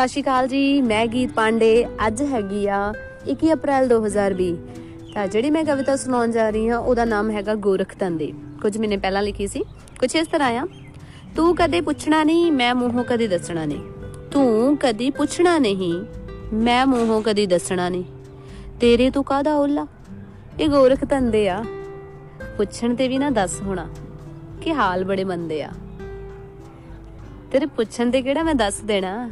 ਸਤਿ ਸ਼੍ਰੀ ਅਕਾਲ ਜੀ, ਮੈਂ ਗੀਤ ਪਾਂਡੇ, ਅੱਜ ਹੈਗੀ ਆ 21 ਅਪ੍ਰੈਲ 2020 ਤਾਂ ਜਿਹੜੀ ਮੈਂ ਕਵਿਤਾ ਸੁਣਾਉਣ ਜਾ ਰਹੀ ਹਾਂ, ਉਹਦਾ ਨਾਮ ਹੈਗਾ ਗੋਰਖ ਤੰਦੇ ਕੁਝ ਮਹੀਨੇ ਪਹਿਲਾਂ ਲਿਖੀ ਸੀ। ਕੁਝ ਇਸ ਤਰ੍ਹਾਂ ਆ। ਤੂੰ ਕਦੇ ਪੁੱਛਣਾ ਨਹੀਂ, ਮੈਂ ਮੂੰਹੋਂ ਕਦੇ ਦੱਸਣਾ ਨਹੀਂ। ਤੂੰ ਕਦੀ ਪੁੱਛਣਾ ਨਹੀਂ, ਮੈਂ ਮੂੰਹੋਂ ਕਦੀ ਦੱਸਣਾ ਨਹੀਂ। ਤੇਰੇ ਤੋਂ ਕਾਹਦਾ ਓਲਾ? ਇਹ ਗੋਰਖ ਤੰਦੇ ਆ। ਪੁੱਛਣ ਤੇ ਵੀ ਨਾ ਦੱਸ ਹੋਣਾ ਕਿ ਹਾਲ ਬੜੇ ਮੰਦੇ ਆ। ਤੇਰੇ ਪੁੱਛਣ ਤੇ ਕਿਹੜਾ ਮੈਂ ਦੱਸ ਦੇਣਾ?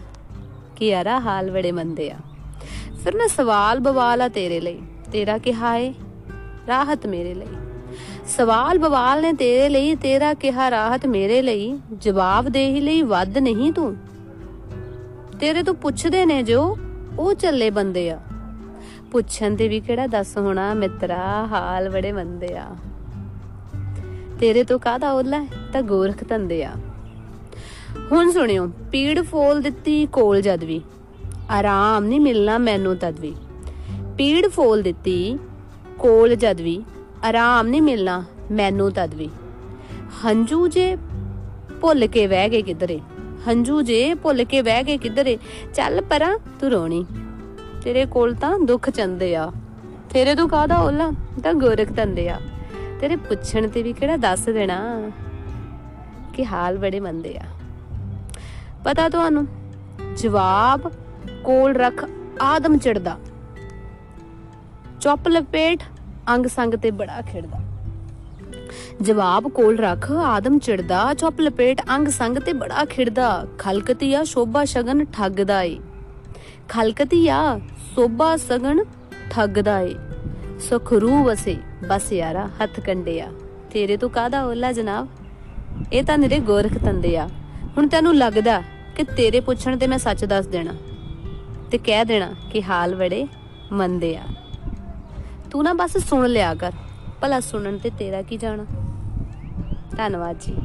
ਕਿ ਯਾਰਾ ਹਾਲ ਬੜੇ ਮੰਦੇ ਆ। ਫਿਰ ਮੈਂ ਸਵਾਲ ਬਵਾਲ ਆ ਤੇਰੇ ਲਈ। ਤੇਰਾ ਕਿਹਾ ਏ, ਰਾਹਤ ਮੇਰੇ ਲਈ। ਸਵਾਲ ਬਵਾਲ ਨੇ ਤੇਰੇ ਲਈ, ਤੇਰਾ ਕਿਹਾ ਰਾਹਤ ਮੇਰੇ ਲਈ। ਜਵਾਬ ਦੇ ਹੀ ਲਈ ਵੱਧ ਨਹੀਂ ਤੂੰ। ਤੇਰੇ ਤੋਂ ਪੁੱਛਦੇ ਨੇ ਜੋ, ਉਹ ਚੱਲੇ ਬੰਦੇ ਆ। ਪੁੱਛਣ ਤੇ ਵੀ ਕਿਹੜਾ ਦੱਸ ਹੋਣਾ, ਮਿੱਤਰਾ, ਹਾਲ ਬੜੇ ਮੰਦੇ ਆ। ਤੇਰੇ ਤੋਂ ਕਾਹਦਾ ਓਲਾ ਹੈ? ਤਾਂ ਗੋਰਖ ਧੰਦੇ ਆ। ਹੁਣ ਸੁਣਿਓ, ਪੀੜ ਫੋਲ ਦਿੱਤੀ ਕੋਲ ਜਦ ਵੀ। ਆਰਾਮ ਨਹੀਂ ਮਿਲਣਾ ਮੈਨੂੰ ਤਦ ਵੀ। ਪੀੜ ਫੋਲ ਦਿੱਤੀ ਕੋਲ ਜਦ ਵੀ। ਆਰਾਮ ਨਹੀਂ ਮਿਲਣਾ ਮੈਨੂੰ ਤਦ ਵੀ। ਹੰਝੂ ਜੇ ਭੁੱਲ ਕੇ ਵਹਿ ਗਏ ਕਿਧਰੇ? ਹੰਝੂ ਜੇ ਭੁੱਲ ਕੇ ਵਹਿ ਗਏ ਕਿਧਰੇ? ਚੱਲ ਪਰਾਂ, ਤੂੰ ਰੋਣੀ। ਤੇਰੇ ਕੋਲ ਤਾਂ ਦੁੱਖ ਚੰਦੇ ਆ। ਤੇਰੇ ਤੋਂ ਕਾਹਦਾ ਓਲਾ? ਤਾਂ ਗੋਰਖ ਤੰਦੇ ਆ। ਤੇਰੇ ਪੁੱਛਣ ਤੇ ਵੀ ਕਿਹੜਾ ਦੱਸ ਦੇਣਾ? ਕਿ ਹਾਲ ਬੜੇ ਮੰਦੇ ਆ। ਪਤਾ ਤੁਹਾਨੂੰ? ਜਵਾਬ, ਕੋਲ ਰੱਖ ਆਦਮ ਚੜਦਾ। ਚੁੱਪ ਲਪੇਟ, ਅੰਗ ਸੰਗ ਤੇ ਬੜਾ ਖਿੜਦਾ। ਜਵਾਬ, ਕੋਲ ਰੱਖ ਆਦਮ ਚੜਦਾ, ਚੁੱਪ ਲਪੇਟ, ਅੰਗ ਸੰਗ ਤੇ ਬੜਾ ਖਿੜਦਾ। ਖਲਕਤੀਆ, ਸ਼ੋਭਾ ਸ਼ਗਨ ਠੱਗਦਾ ਏ। ਖਲਕਤੀਆ, ਸੋਭਾ ਸਗਨ ਠੱਗਦਾ ਏ। ਸੁਖਰੂ ਵਸੇ, ਬਸ ਯਾਰਾ, ਹੱਥ ਕੰਡਿਆ। ਤੇਰੇ ਤੋਂ ਕਾਹਦਾ ਓਲਾ ਜਨਾਬ? ਇਹ ਤਾਂ ਨਿਰੇ ਗੋਰਖ ਤੰਦੇ ਆ। ਹੁਣ ਤੈਨੂੰ ਲੱਗਦਾ ਕਿ ਤੇਰੇ ਪੁੱਛਣ ਤੇ ਮੈਂ ਸੱਚ ਦੱਸ ਦੇਣਾ ਤੇ ਕਹਿ ਦੇਣਾ ਕਿ ਹਾਲ ਬੜੇ ਮੰਦੇ ਆ। ਤੂੰ ਨਾ ਬਸ ਸੁਣ ਲਿਆ ਕਰ, ਭਲਾ ਸੁਣਨ ਤੇ ਤੇਰਾ ਕੀ ਜਾਣਾ। ਧੰਨਵਾਦ ਜੀ।